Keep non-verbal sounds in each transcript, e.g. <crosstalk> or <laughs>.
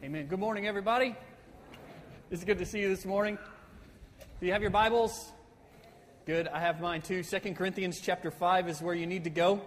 Amen. Good morning, everybody. It's good to see you this morning. Do you have your Bibles? Good. I have mine too. Second Corinthians chapter 5 is where you need to go.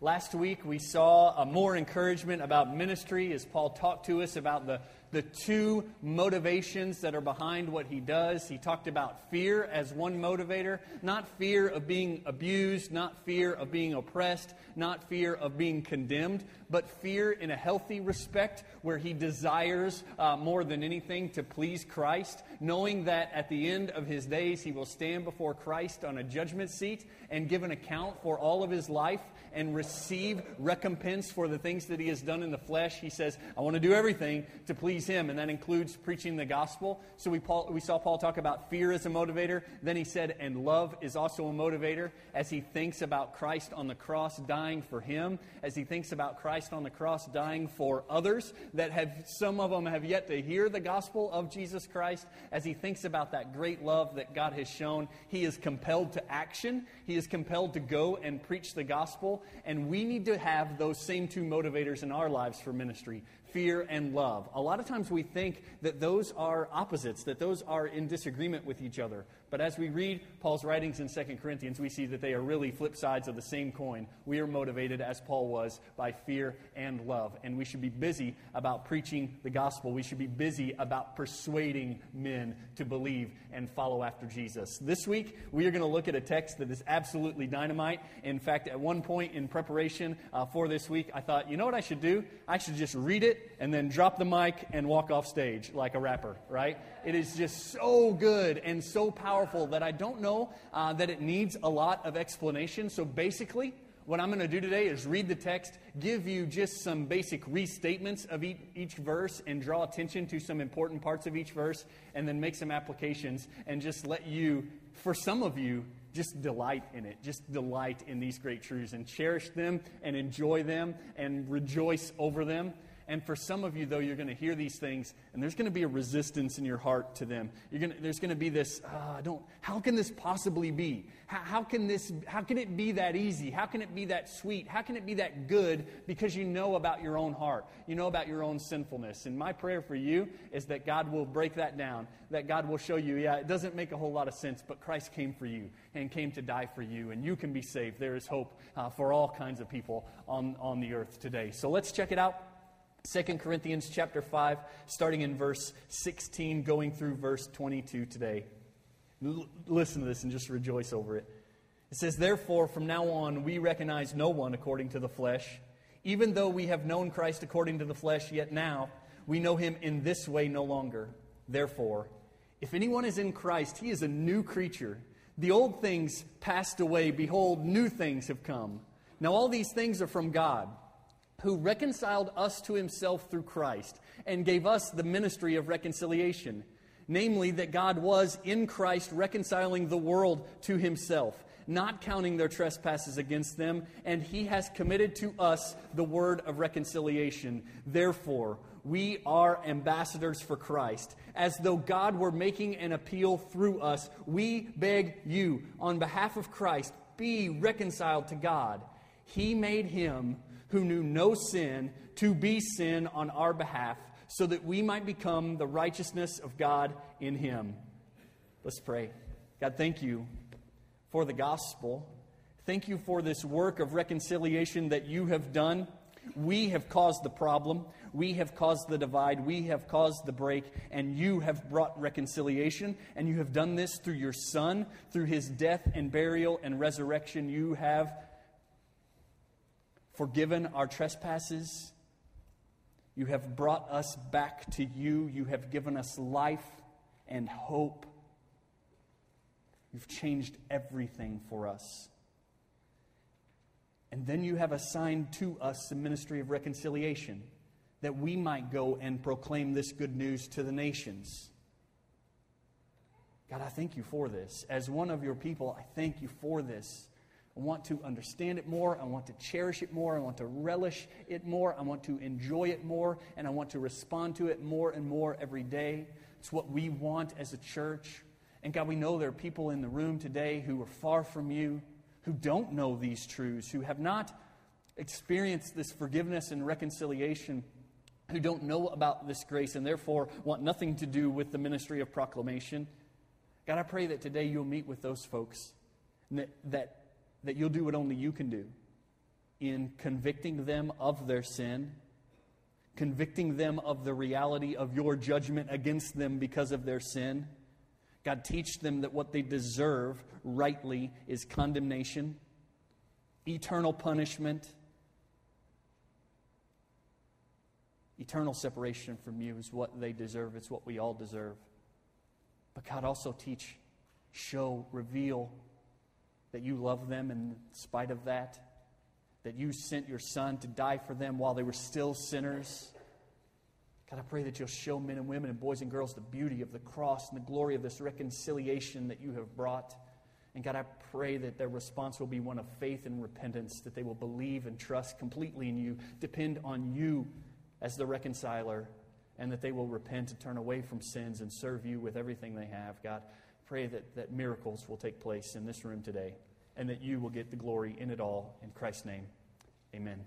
Last week we saw a more encouragement about ministry as Paul talked to us about the the two motivations that are behind what he does. He talked about fear as one motivator, not fear of being abused, not fear of being oppressed, not fear of being condemned, but fear in a healthy respect where he desires uh, more than anything to please Christ, knowing that at the end of his days he will stand before Christ on a judgment seat and give an account for all of his life and receive recompense for the things that he has done in the flesh. He says, I want to do everything to please him, and that includes preaching the gospel. So we, Paul, we saw Paul talk about fear as a motivator. Then he said, and love is also a motivator as he thinks about Christ on the cross dying for him, as he thinks about Christ on the cross dying for others that have, some of them have yet to hear the gospel of Jesus Christ, as he thinks about that great love that God has shown, he is compelled to action. He is compelled to go and preach the gospel. And we need to have those same two motivators in our lives for ministry fear and love. A lot of times we think that those are opposites, that those are in disagreement with each other. But as we read Paul's writings in 2 Corinthians, we see that they are really flip sides of the same coin. We are motivated, as Paul was, by fear and love. And we should be busy about preaching the gospel. We should be busy about persuading men to believe and follow after Jesus. This week, we are going to look at a text that is absolutely dynamite. In fact, at one point in preparation uh, for this week, I thought, you know what I should do? I should just read it and then drop the mic and walk off stage like a rapper, right? It is just so good and so powerful that I don't know uh, that it needs a lot of explanation. So basically, what I'm going to do today is read the text, give you just some basic restatements of each, each, verse, and draw attention to some important parts of each verse, and then make some applications and just let you, for some of you, just delight in it. Just delight in these great truths and cherish them and enjoy them and rejoice over them. And for some of you, though, you're going to hear these things, and there's going to be a resistance in your heart to them. To, there's going to be this, oh, I don't, how can this possibly be? How, how, can this, how can it be that easy? How can it be that sweet? How can it be that good? Because you know about your own heart. You know about your own sinfulness. And my prayer for you is that God will break that down, that God will show you, yeah, it doesn't make a whole lot of sense, but Christ came for you and came to die for you, and you can be saved. There is hope uh, for all kinds of people on, on the earth today. So let's check it out. 2 Corinthians chapter 5, starting in verse 16, going through verse 22 today. L- listen to this and just rejoice over it. It says, Therefore, from now on, we recognize no one according to the flesh. Even though we have known Christ according to the flesh, yet now we know him in this way no longer. Therefore, if anyone is in Christ, he is a new creature. The old things passed away. Behold, new things have come. Now, all these things are from God who reconciled us to himself through Christ and gave us the ministry of reconciliation. Namely, that God was in Christ reconciling the world to himself, not counting their trespasses against them, and he has committed to us the word of reconciliation. Therefore, we are ambassadors for Christ. As though God were making an appeal through us, we beg you, on behalf of Christ, be reconciled to God. He made him who knew no sin to be sin on our behalf, so that we might become the righteousness of God in him. Let's pray. God, thank you for the gospel. Thank you for this work of reconciliation that you have done. We have caused the problem. We have caused the divide. We have caused the break. And you have brought reconciliation. And you have done this through your Son, through his death and burial and resurrection. You have forgiven our trespasses. You have brought us back to you. You have given us life and hope. You've changed everything for us. And then you have assigned to us the ministry of reconciliation that we might go and proclaim this good news to the nations. God, I thank you for this. As one of your people, I thank you for this. I want to understand it more. I want to cherish it more. I want to relish it more. I want to enjoy it more. And I want to respond to it more and more every day. It's what we want as a church. And God, we know there are people in the room today who are far from you, who don't know these truths, who have not experienced this forgiveness and reconciliation who don't know about this grace and therefore want nothing to do with the ministry of proclamation. God, I pray that today you'll meet with those folks, that, that, you'll do what only you can do in convicting them of their sin, convicting them of the reality of your judgment against them because of their sin. God, teach them that what they deserve rightly is condemnation, eternal punishment Eternal separation from you is what they deserve, it's what we all deserve. But God, also teach, show, reveal that you love them in spite of that, that you sent your Son to die for them while they were still sinners. God, I pray that you'll show men and women and boys and girls the beauty of the cross and the glory of this reconciliation that you have brought. And God, I pray that their response will be one of faith and repentance, that they will believe and trust completely in you, depend on you as the reconciler, and that they will repent and turn away from sins and serve you with everything they have. God, pray that, that miracles will take place in this room today and that you will get the glory in it all. In Christ's name, amen.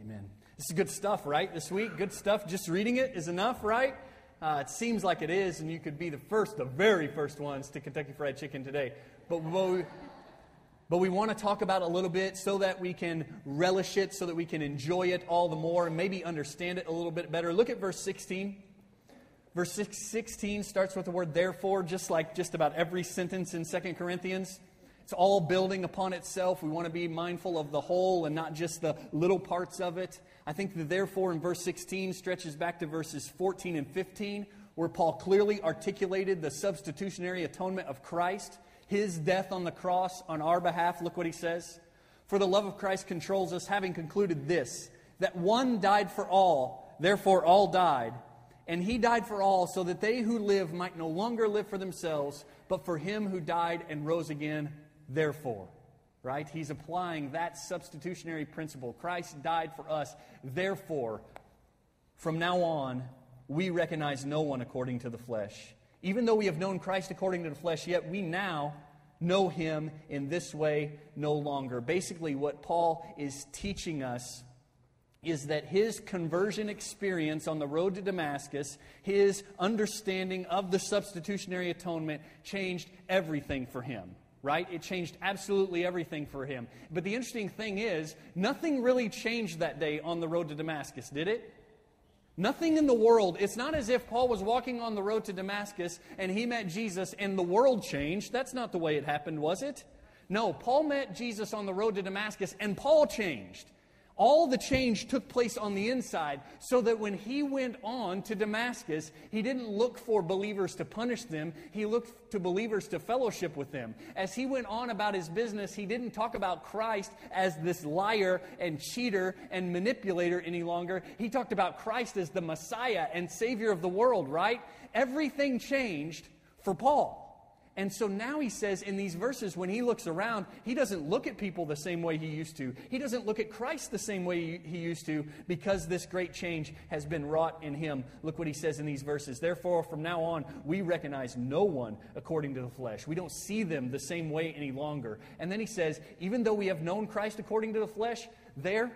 Amen. This is good stuff, right? This week, good stuff. Just reading it is enough, right? Uh, it seems like it is, and you could be the first, the very first ones to Kentucky Fried Chicken today. But but we want to talk about a little bit so that we can relish it, so that we can enjoy it all the more, and maybe understand it a little bit better. Look at verse 16. Verse 16 starts with the word therefore, just like just about every sentence in 2 Corinthians. It's all building upon itself. We want to be mindful of the whole and not just the little parts of it. I think the therefore in verse 16 stretches back to verses 14 and 15, where Paul clearly articulated the substitutionary atonement of Christ his death on the cross on our behalf, look what he says. For the love of Christ controls us, having concluded this that one died for all, therefore all died. And he died for all, so that they who live might no longer live for themselves, but for him who died and rose again, therefore. Right? He's applying that substitutionary principle. Christ died for us, therefore, from now on, we recognize no one according to the flesh. Even though we have known Christ according to the flesh, yet we now know him in this way no longer. Basically, what Paul is teaching us is that his conversion experience on the road to Damascus, his understanding of the substitutionary atonement, changed everything for him. Right? It changed absolutely everything for him. But the interesting thing is, nothing really changed that day on the road to Damascus, did it? Nothing in the world. It's not as if Paul was walking on the road to Damascus and he met Jesus and the world changed. That's not the way it happened, was it? No, Paul met Jesus on the road to Damascus and Paul changed. All the change took place on the inside, so that when he went on to Damascus, he didn't look for believers to punish them, he looked to believers to fellowship with them. As he went on about his business, he didn't talk about Christ as this liar and cheater and manipulator any longer. He talked about Christ as the Messiah and Savior of the world, right? Everything changed for Paul. And so now he says in these verses, when he looks around, he doesn't look at people the same way he used to. He doesn't look at Christ the same way he used to because this great change has been wrought in him. Look what he says in these verses. Therefore, from now on, we recognize no one according to the flesh. We don't see them the same way any longer. And then he says, even though we have known Christ according to the flesh, there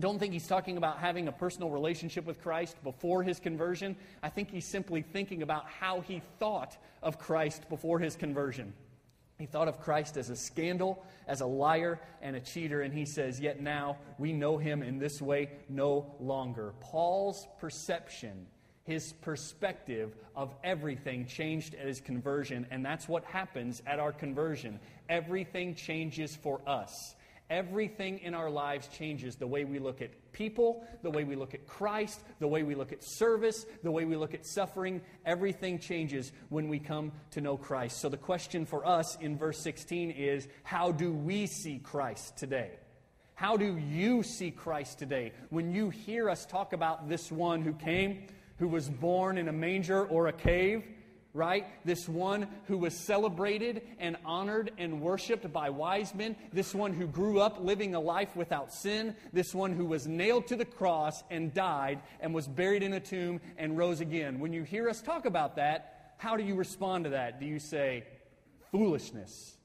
don't think he's talking about having a personal relationship with Christ before his conversion. I think he's simply thinking about how he thought of Christ before his conversion. He thought of Christ as a scandal, as a liar, and a cheater, and he says, Yet now we know him in this way no longer. Paul's perception, his perspective of everything changed at his conversion, and that's what happens at our conversion. Everything changes for us. Everything in our lives changes the way we look at people, the way we look at Christ, the way we look at service, the way we look at suffering. Everything changes when we come to know Christ. So the question for us in verse 16 is how do we see Christ today? How do you see Christ today? When you hear us talk about this one who came, who was born in a manger or a cave, right? This one who was celebrated and honored and worshiped by wise men. This one who grew up living a life without sin. This one who was nailed to the cross and died and was buried in a tomb and rose again. When you hear us talk about that, how do you respond to that? Do you say, foolishness?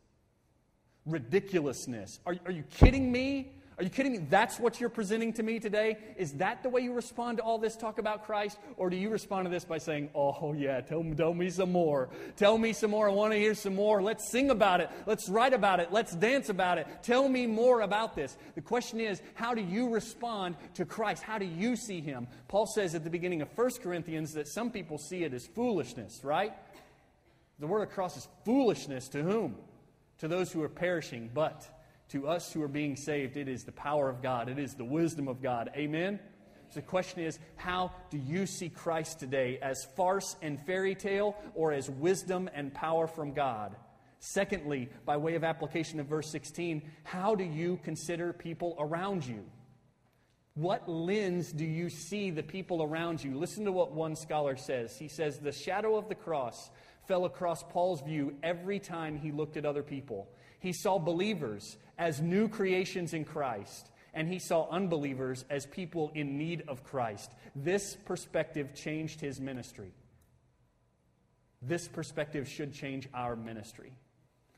Ridiculousness? Are, are you kidding me? Are you kidding me? That's what you're presenting to me today? Is that the way you respond to all this talk about Christ? Or do you respond to this by saying, Oh, yeah, tell me, tell me some more. Tell me some more. I want to hear some more. Let's sing about it. Let's write about it. Let's dance about it. Tell me more about this. The question is, how do you respond to Christ? How do you see him? Paul says at the beginning of 1 Corinthians that some people see it as foolishness, right? The word of cross is foolishness to whom? To those who are perishing, but to us who are being saved, it is the power of God, it is the wisdom of God. Amen? So the question is how do you see Christ today? As farce and fairy tale or as wisdom and power from God? Secondly, by way of application of verse 16, how do you consider people around you? What lens do you see the people around you? Listen to what one scholar says. He says, The shadow of the cross fell across Paul's view every time he looked at other people. He saw believers as new creations in Christ, and he saw unbelievers as people in need of Christ. This perspective changed his ministry. This perspective should change our ministry.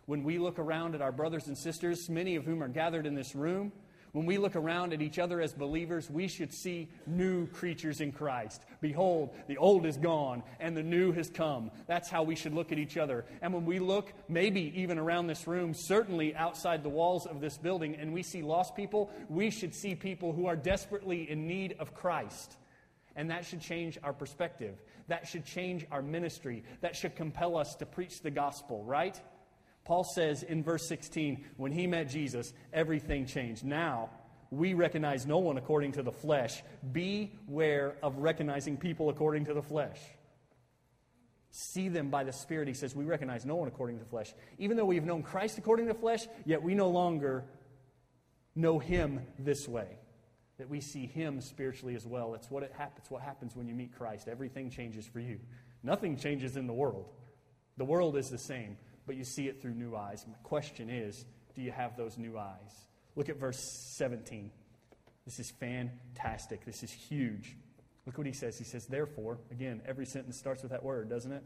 When we look around at our brothers and sisters, many of whom are gathered in this room, when we look around at each other as believers, we should see new creatures in Christ. Behold, the old is gone and the new has come. That's how we should look at each other. And when we look, maybe even around this room, certainly outside the walls of this building, and we see lost people, we should see people who are desperately in need of Christ. And that should change our perspective. That should change our ministry. That should compel us to preach the gospel, right? Paul says in verse 16, when he met Jesus, everything changed. Now, we recognize no one according to the flesh. Beware of recognizing people according to the flesh. See them by the Spirit. He says, We recognize no one according to the flesh. Even though we've known Christ according to the flesh, yet we no longer know him this way. That we see him spiritually as well. It's what, it happens, what happens when you meet Christ. Everything changes for you. Nothing changes in the world. The world is the same but you see it through new eyes. My question is do you have those new eyes? Look at verse 17. This is fantastic. This is huge. Look what he says. He says, Therefore, again, every sentence starts with that word, doesn't it?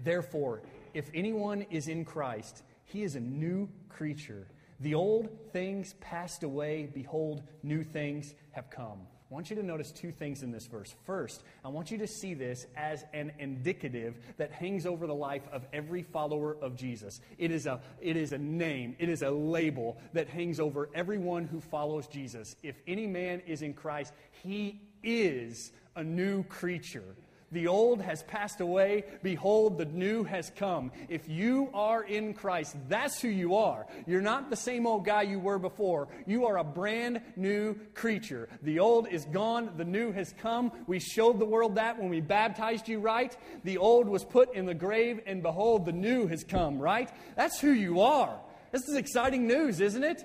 Therefore, if anyone is in Christ, he is a new creature. The old things passed away. Behold, new things have come. I want you to notice two things in this verse. First, I want you to see this as an indicative that hangs over the life of every follower of Jesus. It is a, it is a name, it is a label that hangs over everyone who follows Jesus. If any man is in Christ, he is a new creature. The old has passed away. Behold, the new has come. If you are in Christ, that's who you are. You're not the same old guy you were before. You are a brand new creature. The old is gone. The new has come. We showed the world that when we baptized you, right? The old was put in the grave, and behold, the new has come, right? That's who you are. This is exciting news, isn't it?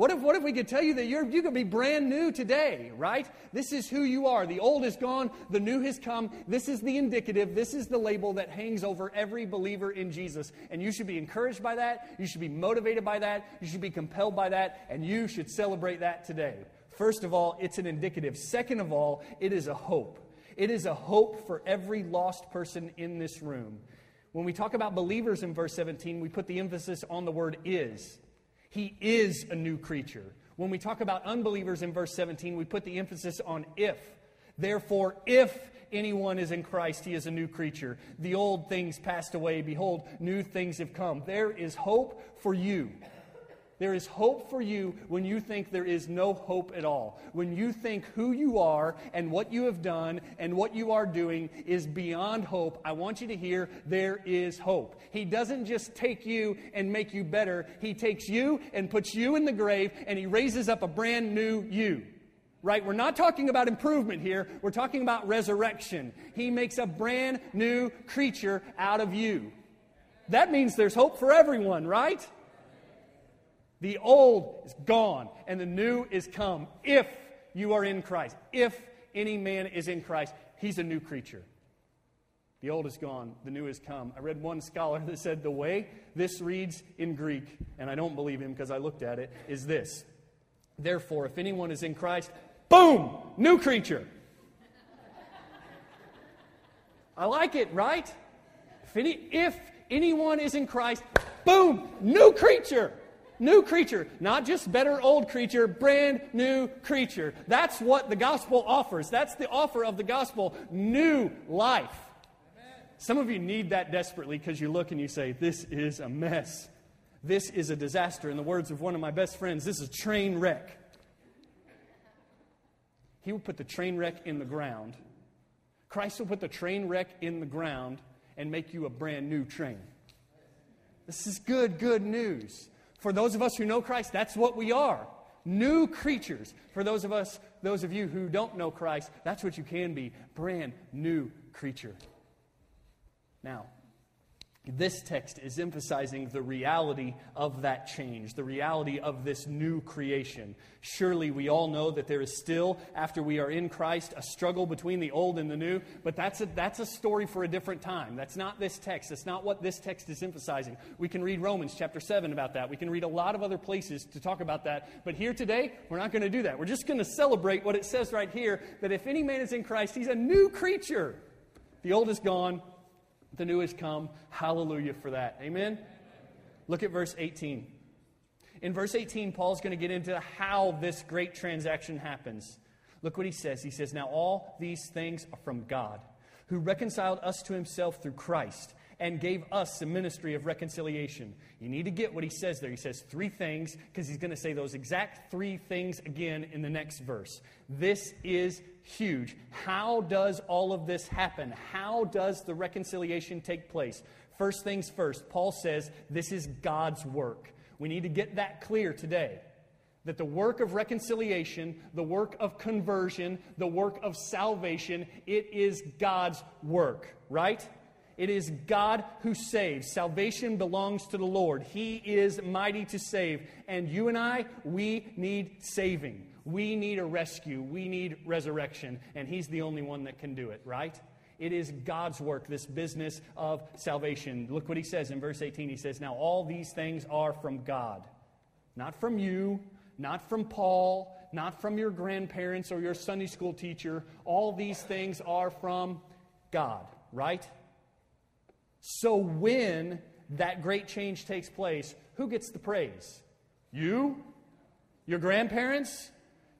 What if, what if we could tell you that you're, you could be brand new today, right? This is who you are. The old is gone, the new has come. This is the indicative, this is the label that hangs over every believer in Jesus. And you should be encouraged by that. You should be motivated by that. You should be compelled by that. And you should celebrate that today. First of all, it's an indicative. Second of all, it is a hope. It is a hope for every lost person in this room. When we talk about believers in verse 17, we put the emphasis on the word is. He is a new creature. When we talk about unbelievers in verse 17, we put the emphasis on if. Therefore, if anyone is in Christ, he is a new creature. The old things passed away. Behold, new things have come. There is hope for you. There is hope for you when you think there is no hope at all. When you think who you are and what you have done and what you are doing is beyond hope, I want you to hear there is hope. He doesn't just take you and make you better, He takes you and puts you in the grave and He raises up a brand new you right? We're not talking about improvement here. We're talking about resurrection. He makes a brand new creature out of you. That means there's hope for everyone, right? The old is gone and the new is come. If you are in Christ, if any man is in Christ, he's a new creature. The old is gone, the new has come. I read one scholar <laughs> that said the way this reads in Greek, and I don't believe him because I looked at it, is this. Therefore, if anyone is in Christ, boom, new creature. I like it, right? If, any, if anyone is in Christ, boom, new creature. New creature. Not just better old creature, brand new creature. That's what the gospel offers. That's the offer of the gospel new life. Some of you need that desperately because you look and you say, This is a mess. This is a disaster. In the words of one of my best friends, this is a train wreck. He will put the train wreck in the ground. Christ will put the train wreck in the ground and make you a brand new train. This is good, good news. For those of us who know Christ, that's what we are. New creatures. For those of us, those of you who don't know Christ, that's what you can be. Brand new creature. Now, this text is emphasizing the reality of that change, the reality of this new creation. Surely we all know that there is still, after we are in Christ, a struggle between the old and the new, but that's a, that's a story for a different time. That's not this text. That's not what this text is emphasizing. We can read Romans chapter 7 about that. We can read a lot of other places to talk about that. But here today, we're not going to do that. We're just going to celebrate what it says right here that if any man is in Christ, he's a new creature. The old is gone, the new has come. Hallelujah for that. Amen? Look at verse 18. In verse 18, Paul's going to get into how this great transaction happens. Look what he says. He says, Now all these things are from God, who reconciled us to himself through Christ and gave us the ministry of reconciliation. You need to get what he says there. He says three things because he's going to say those exact three things again in the next verse. This is huge. How does all of this happen? How does the reconciliation take place? First things first, Paul says this is God's work. We need to get that clear today that the work of reconciliation, the work of conversion, the work of salvation, it is God's work, right? It is God who saves. Salvation belongs to the Lord. He is mighty to save. And you and I, we need saving. We need a rescue. We need resurrection. And He's the only one that can do it, right? It is God's work, this business of salvation. Look what He says in verse 18. He says, Now all these things are from God, not from you, not from Paul, not from your grandparents or your Sunday school teacher. All these things are from God, right? So when that great change takes place, who gets the praise? You? Your grandparents?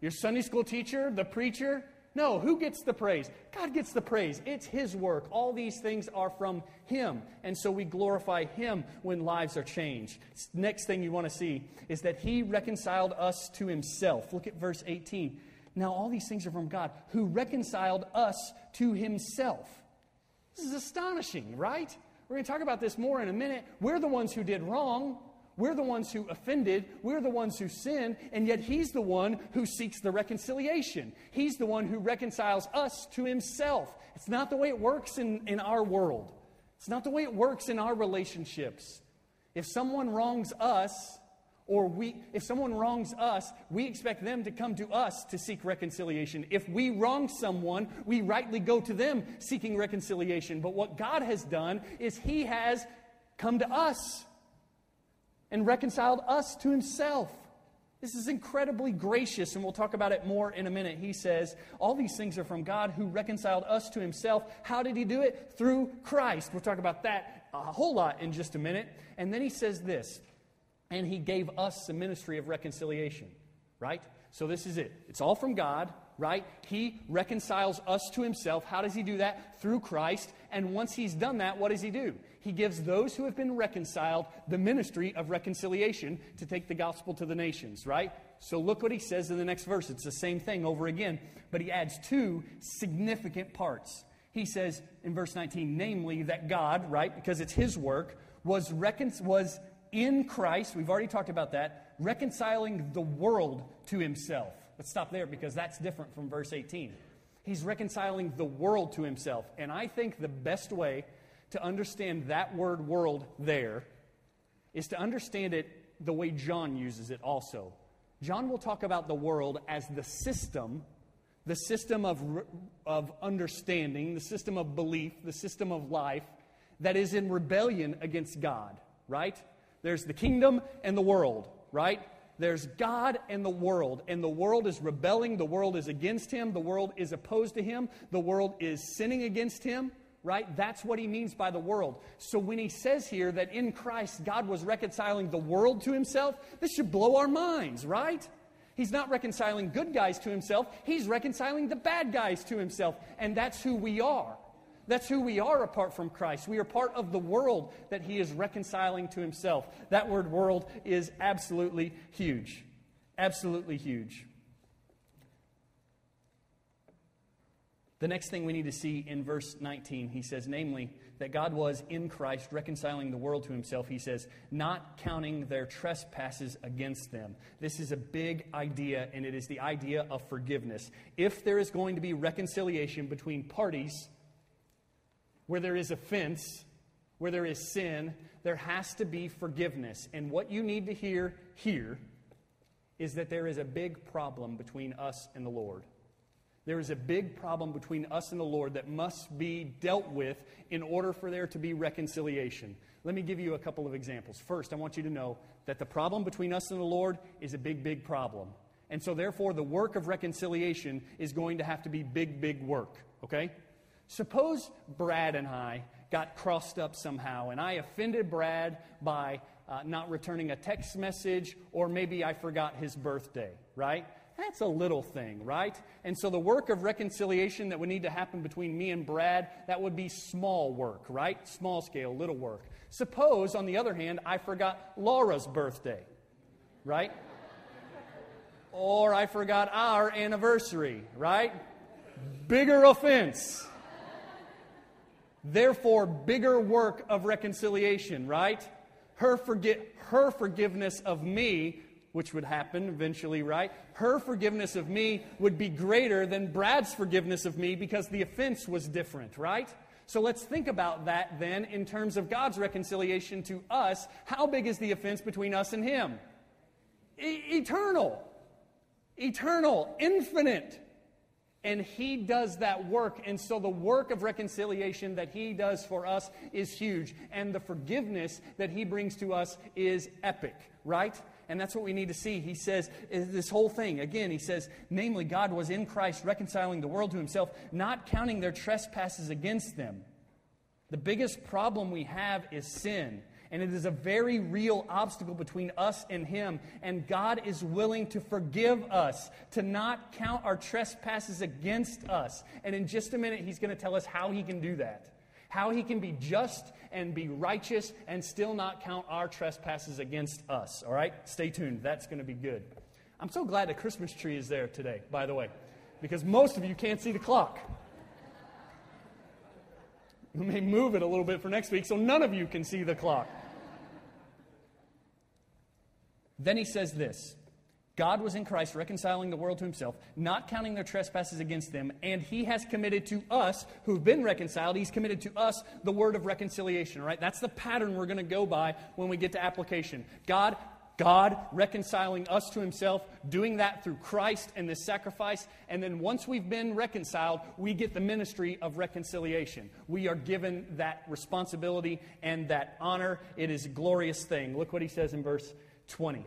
Your Sunday school teacher? The preacher? No, who gets the praise? God gets the praise. It's His work. All these things are from Him. And so we glorify Him when lives are changed. Next thing you want to see is that He reconciled us to Himself. Look at verse 18. Now, all these things are from God, who reconciled us to Himself. This is astonishing, right? We're going to talk about this more in a minute. We're the ones who did wrong. We're the ones who offended. We're the ones who sinned. And yet He's the one who seeks the reconciliation. He's the one who reconciles us to Himself. It's not the way it works in, in our world, it's not the way it works in our relationships. If someone wrongs us, or we, if someone wrongs us, we expect them to come to us to seek reconciliation. If we wrong someone, we rightly go to them seeking reconciliation. But what God has done is He has come to us and reconciled us to Himself. This is incredibly gracious, and we'll talk about it more in a minute. He says, All these things are from God who reconciled us to Himself. How did He do it? Through Christ. We'll talk about that a whole lot in just a minute. And then He says this and he gave us the ministry of reconciliation, right? So this is it. It's all from God, right? He reconciles us to himself. How does he do that? Through Christ. And once he's done that, what does he do? He gives those who have been reconciled the ministry of reconciliation to take the gospel to the nations, right? So look what he says in the next verse. It's the same thing over again, but he adds two significant parts. He says in verse 19, namely that God, right, because it's his work, was, recon- was in Christ, we've already talked about that, reconciling the world to himself. Let's stop there because that's different from verse 18. He's reconciling the world to himself. And I think the best way to understand that word world there is to understand it the way John uses it also. John will talk about the world as the system, the system of, of understanding, the system of belief, the system of life that is in rebellion against God, right? There's the kingdom and the world, right? There's God and the world, and the world is rebelling. The world is against him. The world is opposed to him. The world is sinning against him, right? That's what he means by the world. So when he says here that in Christ God was reconciling the world to himself, this should blow our minds, right? He's not reconciling good guys to himself, he's reconciling the bad guys to himself. And that's who we are. That's who we are apart from Christ. We are part of the world that he is reconciling to himself. That word world is absolutely huge. Absolutely huge. The next thing we need to see in verse 19, he says, namely, that God was in Christ reconciling the world to himself. He says, not counting their trespasses against them. This is a big idea, and it is the idea of forgiveness. If there is going to be reconciliation between parties where there is offense, where there is sin, there has to be forgiveness. And what you need to hear here is that there is a big problem between us and the Lord. There is a big problem between us and the Lord that must be dealt with in order for there to be reconciliation. Let me give you a couple of examples. First, I want you to know that the problem between us and the Lord is a big, big problem. And so, therefore, the work of reconciliation is going to have to be big, big work, okay? Suppose Brad and I got crossed up somehow, and I offended Brad by uh, not returning a text message, or maybe I forgot his birthday, right? That's a little thing, right? And so the work of reconciliation that would need to happen between me and Brad, that would be small work, right? Small scale, little work. Suppose, on the other hand, I forgot Laura's birthday, right? Or I forgot our anniversary, right? Bigger offense. Therefore, bigger work of reconciliation, right? Her, forget, her forgiveness of me which would happen eventually, right? Her forgiveness of me would be greater than Brad's forgiveness of me because the offense was different, right? So let's think about that then in terms of God's reconciliation to us. How big is the offense between us and Him? E- eternal. Eternal, infinite. And he does that work. And so the work of reconciliation that he does for us is huge. And the forgiveness that he brings to us is epic, right? And that's what we need to see. He says this whole thing, again, he says, namely, God was in Christ reconciling the world to himself, not counting their trespasses against them. The biggest problem we have is sin. And it is a very real obstacle between us and Him. And God is willing to forgive us, to not count our trespasses against us. And in just a minute, He's going to tell us how He can do that how he can be just and be righteous and still not count our trespasses against us. All right? Stay tuned. That's going to be good. I'm so glad the Christmas tree is there today, by the way, because most of you can't see the clock. We may move it a little bit for next week so none of you can see the clock. Then he says this God was in Christ reconciling the world to himself, not counting their trespasses against them, and he has committed to us who've been reconciled, he's committed to us the word of reconciliation, right? That's the pattern we're going to go by when we get to application. God God reconciling us to himself, doing that through Christ and this sacrifice. And then once we've been reconciled, we get the ministry of reconciliation. We are given that responsibility and that honor. It is a glorious thing. Look what he says in verse 20.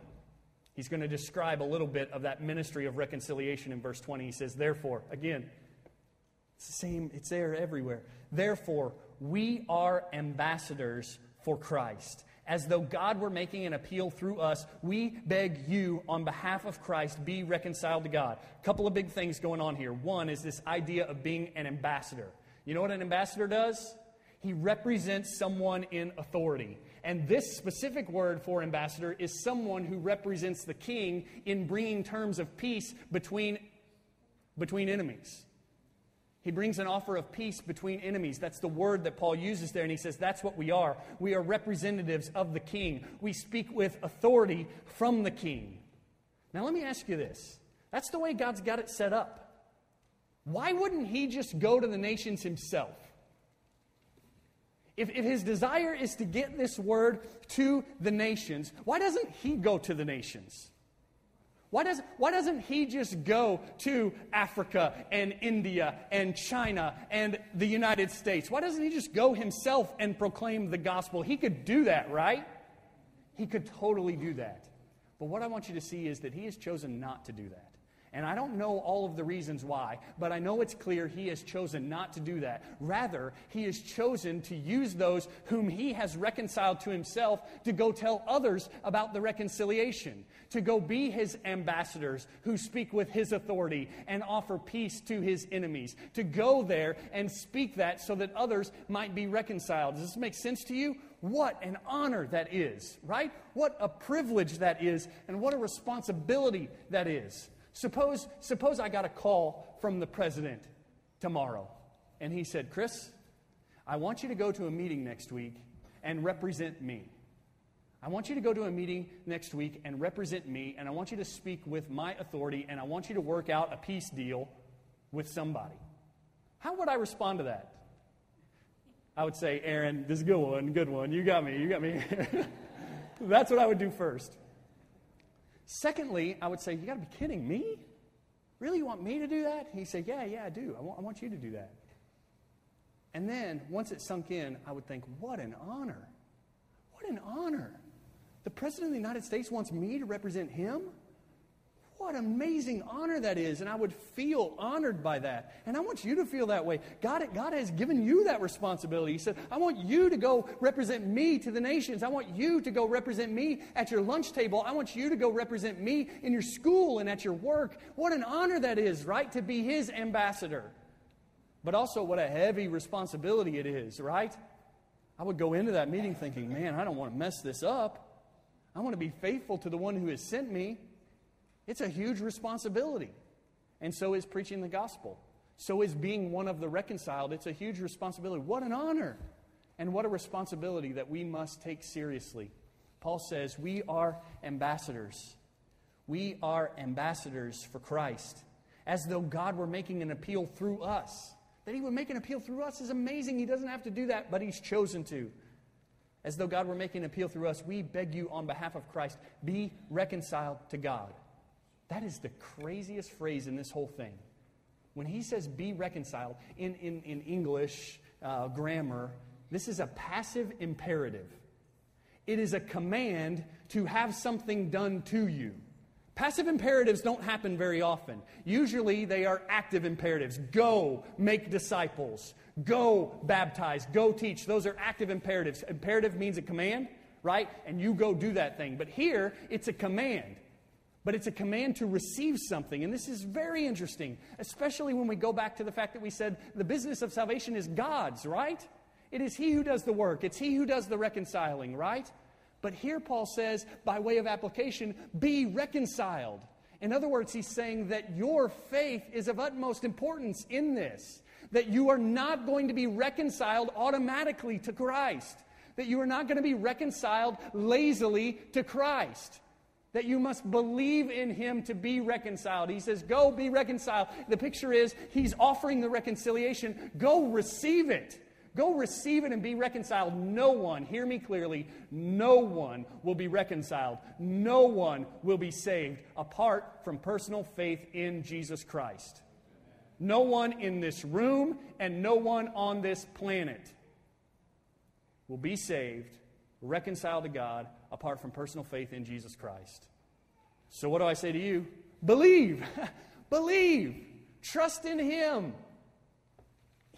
He's going to describe a little bit of that ministry of reconciliation in verse 20. He says, Therefore, again, it's the same, it's there everywhere. Therefore, we are ambassadors for Christ. As though God were making an appeal through us, we beg you, on behalf of Christ, be reconciled to God. A couple of big things going on here. One is this idea of being an ambassador. You know what an ambassador does? He represents someone in authority. And this specific word for ambassador is someone who represents the king in bringing terms of peace between, between enemies. He brings an offer of peace between enemies. That's the word that Paul uses there, and he says that's what we are. We are representatives of the king. We speak with authority from the king. Now, let me ask you this that's the way God's got it set up. Why wouldn't he just go to the nations himself? If, if his desire is to get this word to the nations, why doesn't he go to the nations? Why, does, why doesn't he just go to Africa and India and China and the United States? Why doesn't he just go himself and proclaim the gospel? He could do that, right? He could totally do that. But what I want you to see is that he has chosen not to do that. And I don't know all of the reasons why, but I know it's clear he has chosen not to do that. Rather, he has chosen to use those whom he has reconciled to himself to go tell others about the reconciliation, to go be his ambassadors who speak with his authority and offer peace to his enemies, to go there and speak that so that others might be reconciled. Does this make sense to you? What an honor that is, right? What a privilege that is, and what a responsibility that is. Suppose, suppose I got a call from the president tomorrow, and he said, Chris, I want you to go to a meeting next week and represent me. I want you to go to a meeting next week and represent me, and I want you to speak with my authority, and I want you to work out a peace deal with somebody. How would I respond to that? I would say, Aaron, this is a good one, good one. You got me, you got me. <laughs> That's what I would do first. Secondly, I would say, You got to be kidding me? Really, you want me to do that? He said, Yeah, yeah, I do. I want, I want you to do that. And then, once it sunk in, I would think, What an honor. What an honor. The President of the United States wants me to represent him? What amazing honor that is. And I would feel honored by that. And I want you to feel that way. God, God has given you that responsibility. He said, I want you to go represent me to the nations. I want you to go represent me at your lunch table. I want you to go represent me in your school and at your work. What an honor that is, right? To be his ambassador. But also, what a heavy responsibility it is, right? I would go into that meeting thinking, man, I don't want to mess this up. I want to be faithful to the one who has sent me. It's a huge responsibility. And so is preaching the gospel. So is being one of the reconciled. It's a huge responsibility. What an honor. And what a responsibility that we must take seriously. Paul says, We are ambassadors. We are ambassadors for Christ, as though God were making an appeal through us. That He would make an appeal through us is amazing. He doesn't have to do that, but He's chosen to. As though God were making an appeal through us, we beg you on behalf of Christ, be reconciled to God. That is the craziest phrase in this whole thing. When he says be reconciled, in, in, in English uh, grammar, this is a passive imperative. It is a command to have something done to you. Passive imperatives don't happen very often. Usually they are active imperatives. Go make disciples. Go baptize. Go teach. Those are active imperatives. Imperative means a command, right? And you go do that thing. But here, it's a command but it's a command to receive something. And this is very interesting, especially when we go back to the fact that we said the business of salvation is God's, right? It is He who does the work, it's He who does the reconciling, right? But here Paul says, by way of application, be reconciled. In other words, he's saying that your faith is of utmost importance in this, that you are not going to be reconciled automatically to Christ, that you are not going to be reconciled lazily to Christ that you must believe in him to be reconciled. He says, Go be reconciled. The picture is he's offering the reconciliation. Go receive it. Go receive it and be reconciled. No one, hear me clearly, no one will be reconciled. No one will be saved apart from personal faith in Jesus Christ. No one in this room and no one on this planet will be saved, reconciled to God, apart from personal faith in Jesus Christ. So, what do I say to you? Believe. <laughs> Believe. Trust in Him.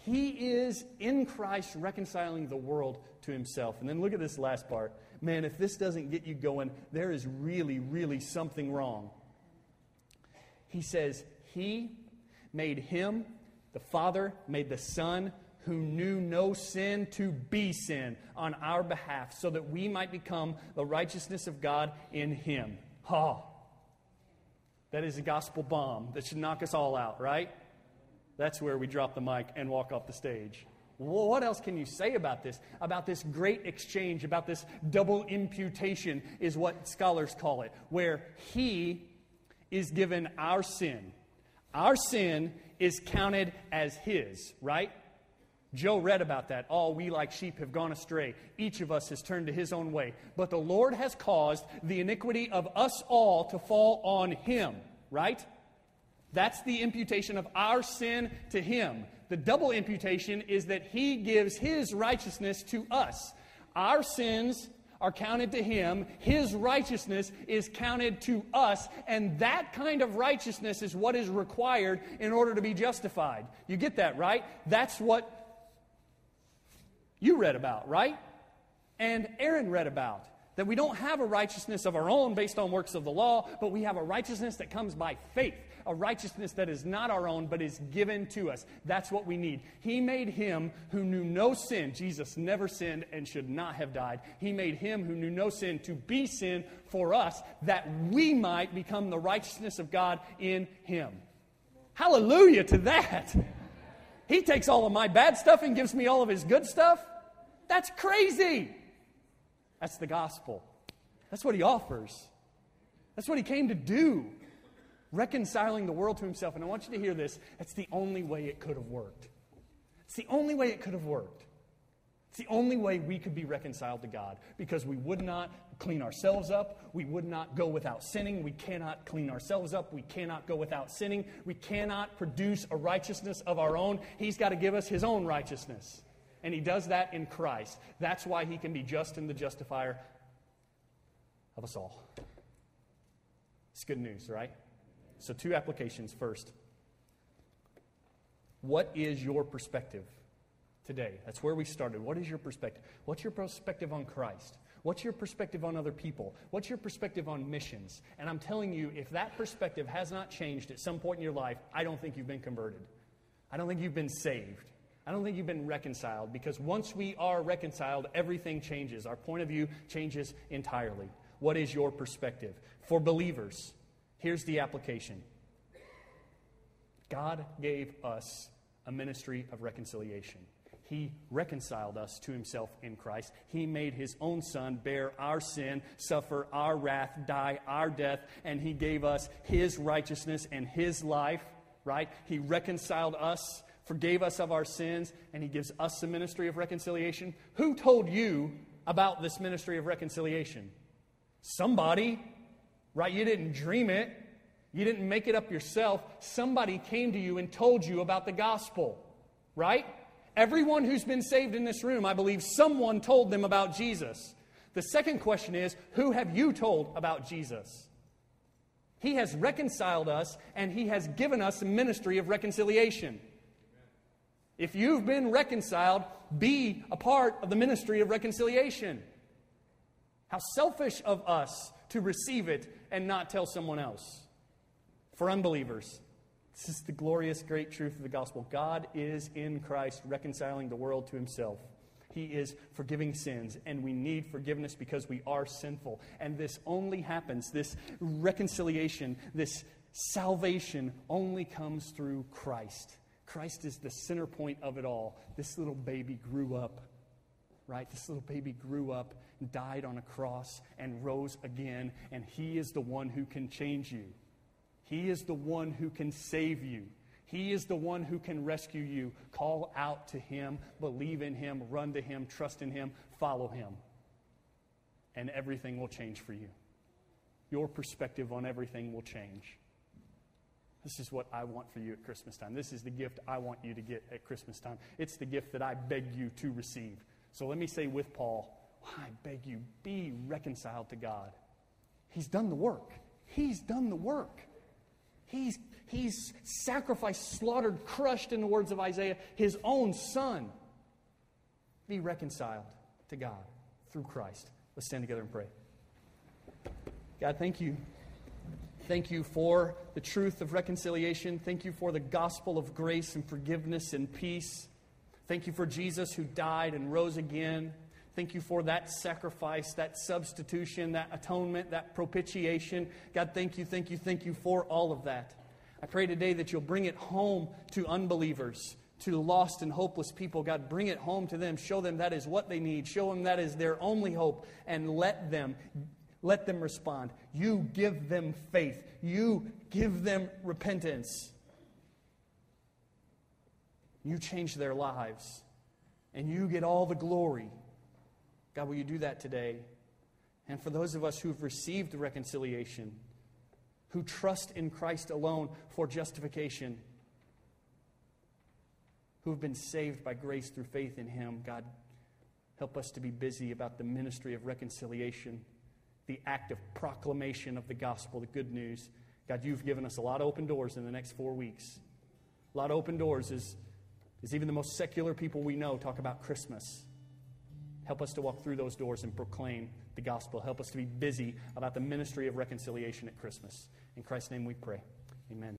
He is in Christ reconciling the world to Himself. And then look at this last part. Man, if this doesn't get you going, there is really, really something wrong. He says, He made Him, the Father made the Son, who knew no sin to be sin on our behalf, so that we might become the righteousness of God in Him. Oh, that is a gospel bomb that should knock us all out, right? That's where we drop the mic and walk off the stage. What else can you say about this? About this great exchange, about this double imputation, is what scholars call it, where He is given our sin. Our sin is counted as His, right? Joe read about that. All we like sheep have gone astray. Each of us has turned to his own way. But the Lord has caused the iniquity of us all to fall on him, right? That's the imputation of our sin to him. The double imputation is that he gives his righteousness to us. Our sins are counted to him, his righteousness is counted to us, and that kind of righteousness is what is required in order to be justified. You get that, right? That's what you read about, right? And Aaron read about. That we don't have a righteousness of our own based on works of the law, but we have a righteousness that comes by faith, a righteousness that is not our own, but is given to us. That's what we need. He made him who knew no sin. Jesus never sinned and should not have died. He made him who knew no sin to be sin for us, that we might become the righteousness of God in him. Hallelujah to that. He takes all of my bad stuff and gives me all of his good stuff. That's crazy. That's the gospel. That's what he offers. That's what he came to do, reconciling the world to himself. And I want you to hear this. That's the only way it could have worked. It's the only way it could have worked. It's the only way we could be reconciled to God because we would not clean ourselves up. We would not go without sinning. We cannot clean ourselves up. We cannot go without sinning. We cannot produce a righteousness of our own. He's got to give us His own righteousness. And he does that in Christ. That's why he can be just and the justifier of us all. It's good news, right? So, two applications first. What is your perspective today? That's where we started. What is your perspective? What's your perspective on Christ? What's your perspective on other people? What's your perspective on missions? And I'm telling you, if that perspective has not changed at some point in your life, I don't think you've been converted. I don't think you've been saved. I don't think you've been reconciled because once we are reconciled, everything changes. Our point of view changes entirely. What is your perspective? For believers, here's the application God gave us a ministry of reconciliation. He reconciled us to himself in Christ. He made his own son bear our sin, suffer our wrath, die our death, and he gave us his righteousness and his life, right? He reconciled us forgave us of our sins, and He gives us the ministry of reconciliation. Who told you about this ministry of reconciliation? Somebody, right? You didn't dream it, you didn't make it up yourself. Somebody came to you and told you about the gospel, right? Everyone who's been saved in this room, I believe someone told them about Jesus. The second question is who have you told about Jesus? He has reconciled us and he has given us a ministry of reconciliation. If you've been reconciled, be a part of the ministry of reconciliation. How selfish of us to receive it and not tell someone else. For unbelievers, this is the glorious, great truth of the gospel. God is in Christ reconciling the world to himself. He is forgiving sins, and we need forgiveness because we are sinful. And this only happens, this reconciliation, this salvation only comes through Christ. Christ is the center point of it all. This little baby grew up, right? This little baby grew up, died on a cross, and rose again, and He is the one who can change you. He is the one who can save you. He is the one who can rescue you. Call out to Him, believe in Him, run to Him, trust in Him, follow Him. And everything will change for you. Your perspective on everything will change. This is what I want for you at Christmas time. This is the gift I want you to get at Christmas time. It's the gift that I beg you to receive. So let me say with Paul, I beg you, be reconciled to God. He's done the work. He's done the work. He's, he's sacrificed, slaughtered, crushed, in the words of Isaiah, his own son. Be reconciled to God through Christ. Let's stand together and pray. God, thank you Thank you for the truth of reconciliation. Thank you for the gospel of grace and forgiveness and peace. Thank you for Jesus who died and rose again. Thank you for that sacrifice, that substitution, that atonement, that propitiation. God, thank you, thank you, thank you for all of that. I pray today that you'll bring it home to unbelievers, to lost and hopeless people. God, bring it home to them. Show them that is what they need. Show them that is their only hope. And let them let them respond. You give them faith. You give them repentance. You change their lives. And you get all the glory. God, will you do that today? And for those of us who've received reconciliation, who trust in Christ alone for justification, who've been saved by grace through faith in Him, God, Help us to be busy about the ministry of reconciliation, the act of proclamation of the gospel, the good news. God, you've given us a lot of open doors in the next four weeks. A lot of open doors is, is even the most secular people we know talk about Christmas. Help us to walk through those doors and proclaim the gospel. Help us to be busy about the ministry of reconciliation at Christmas. In Christ's name we pray. Amen.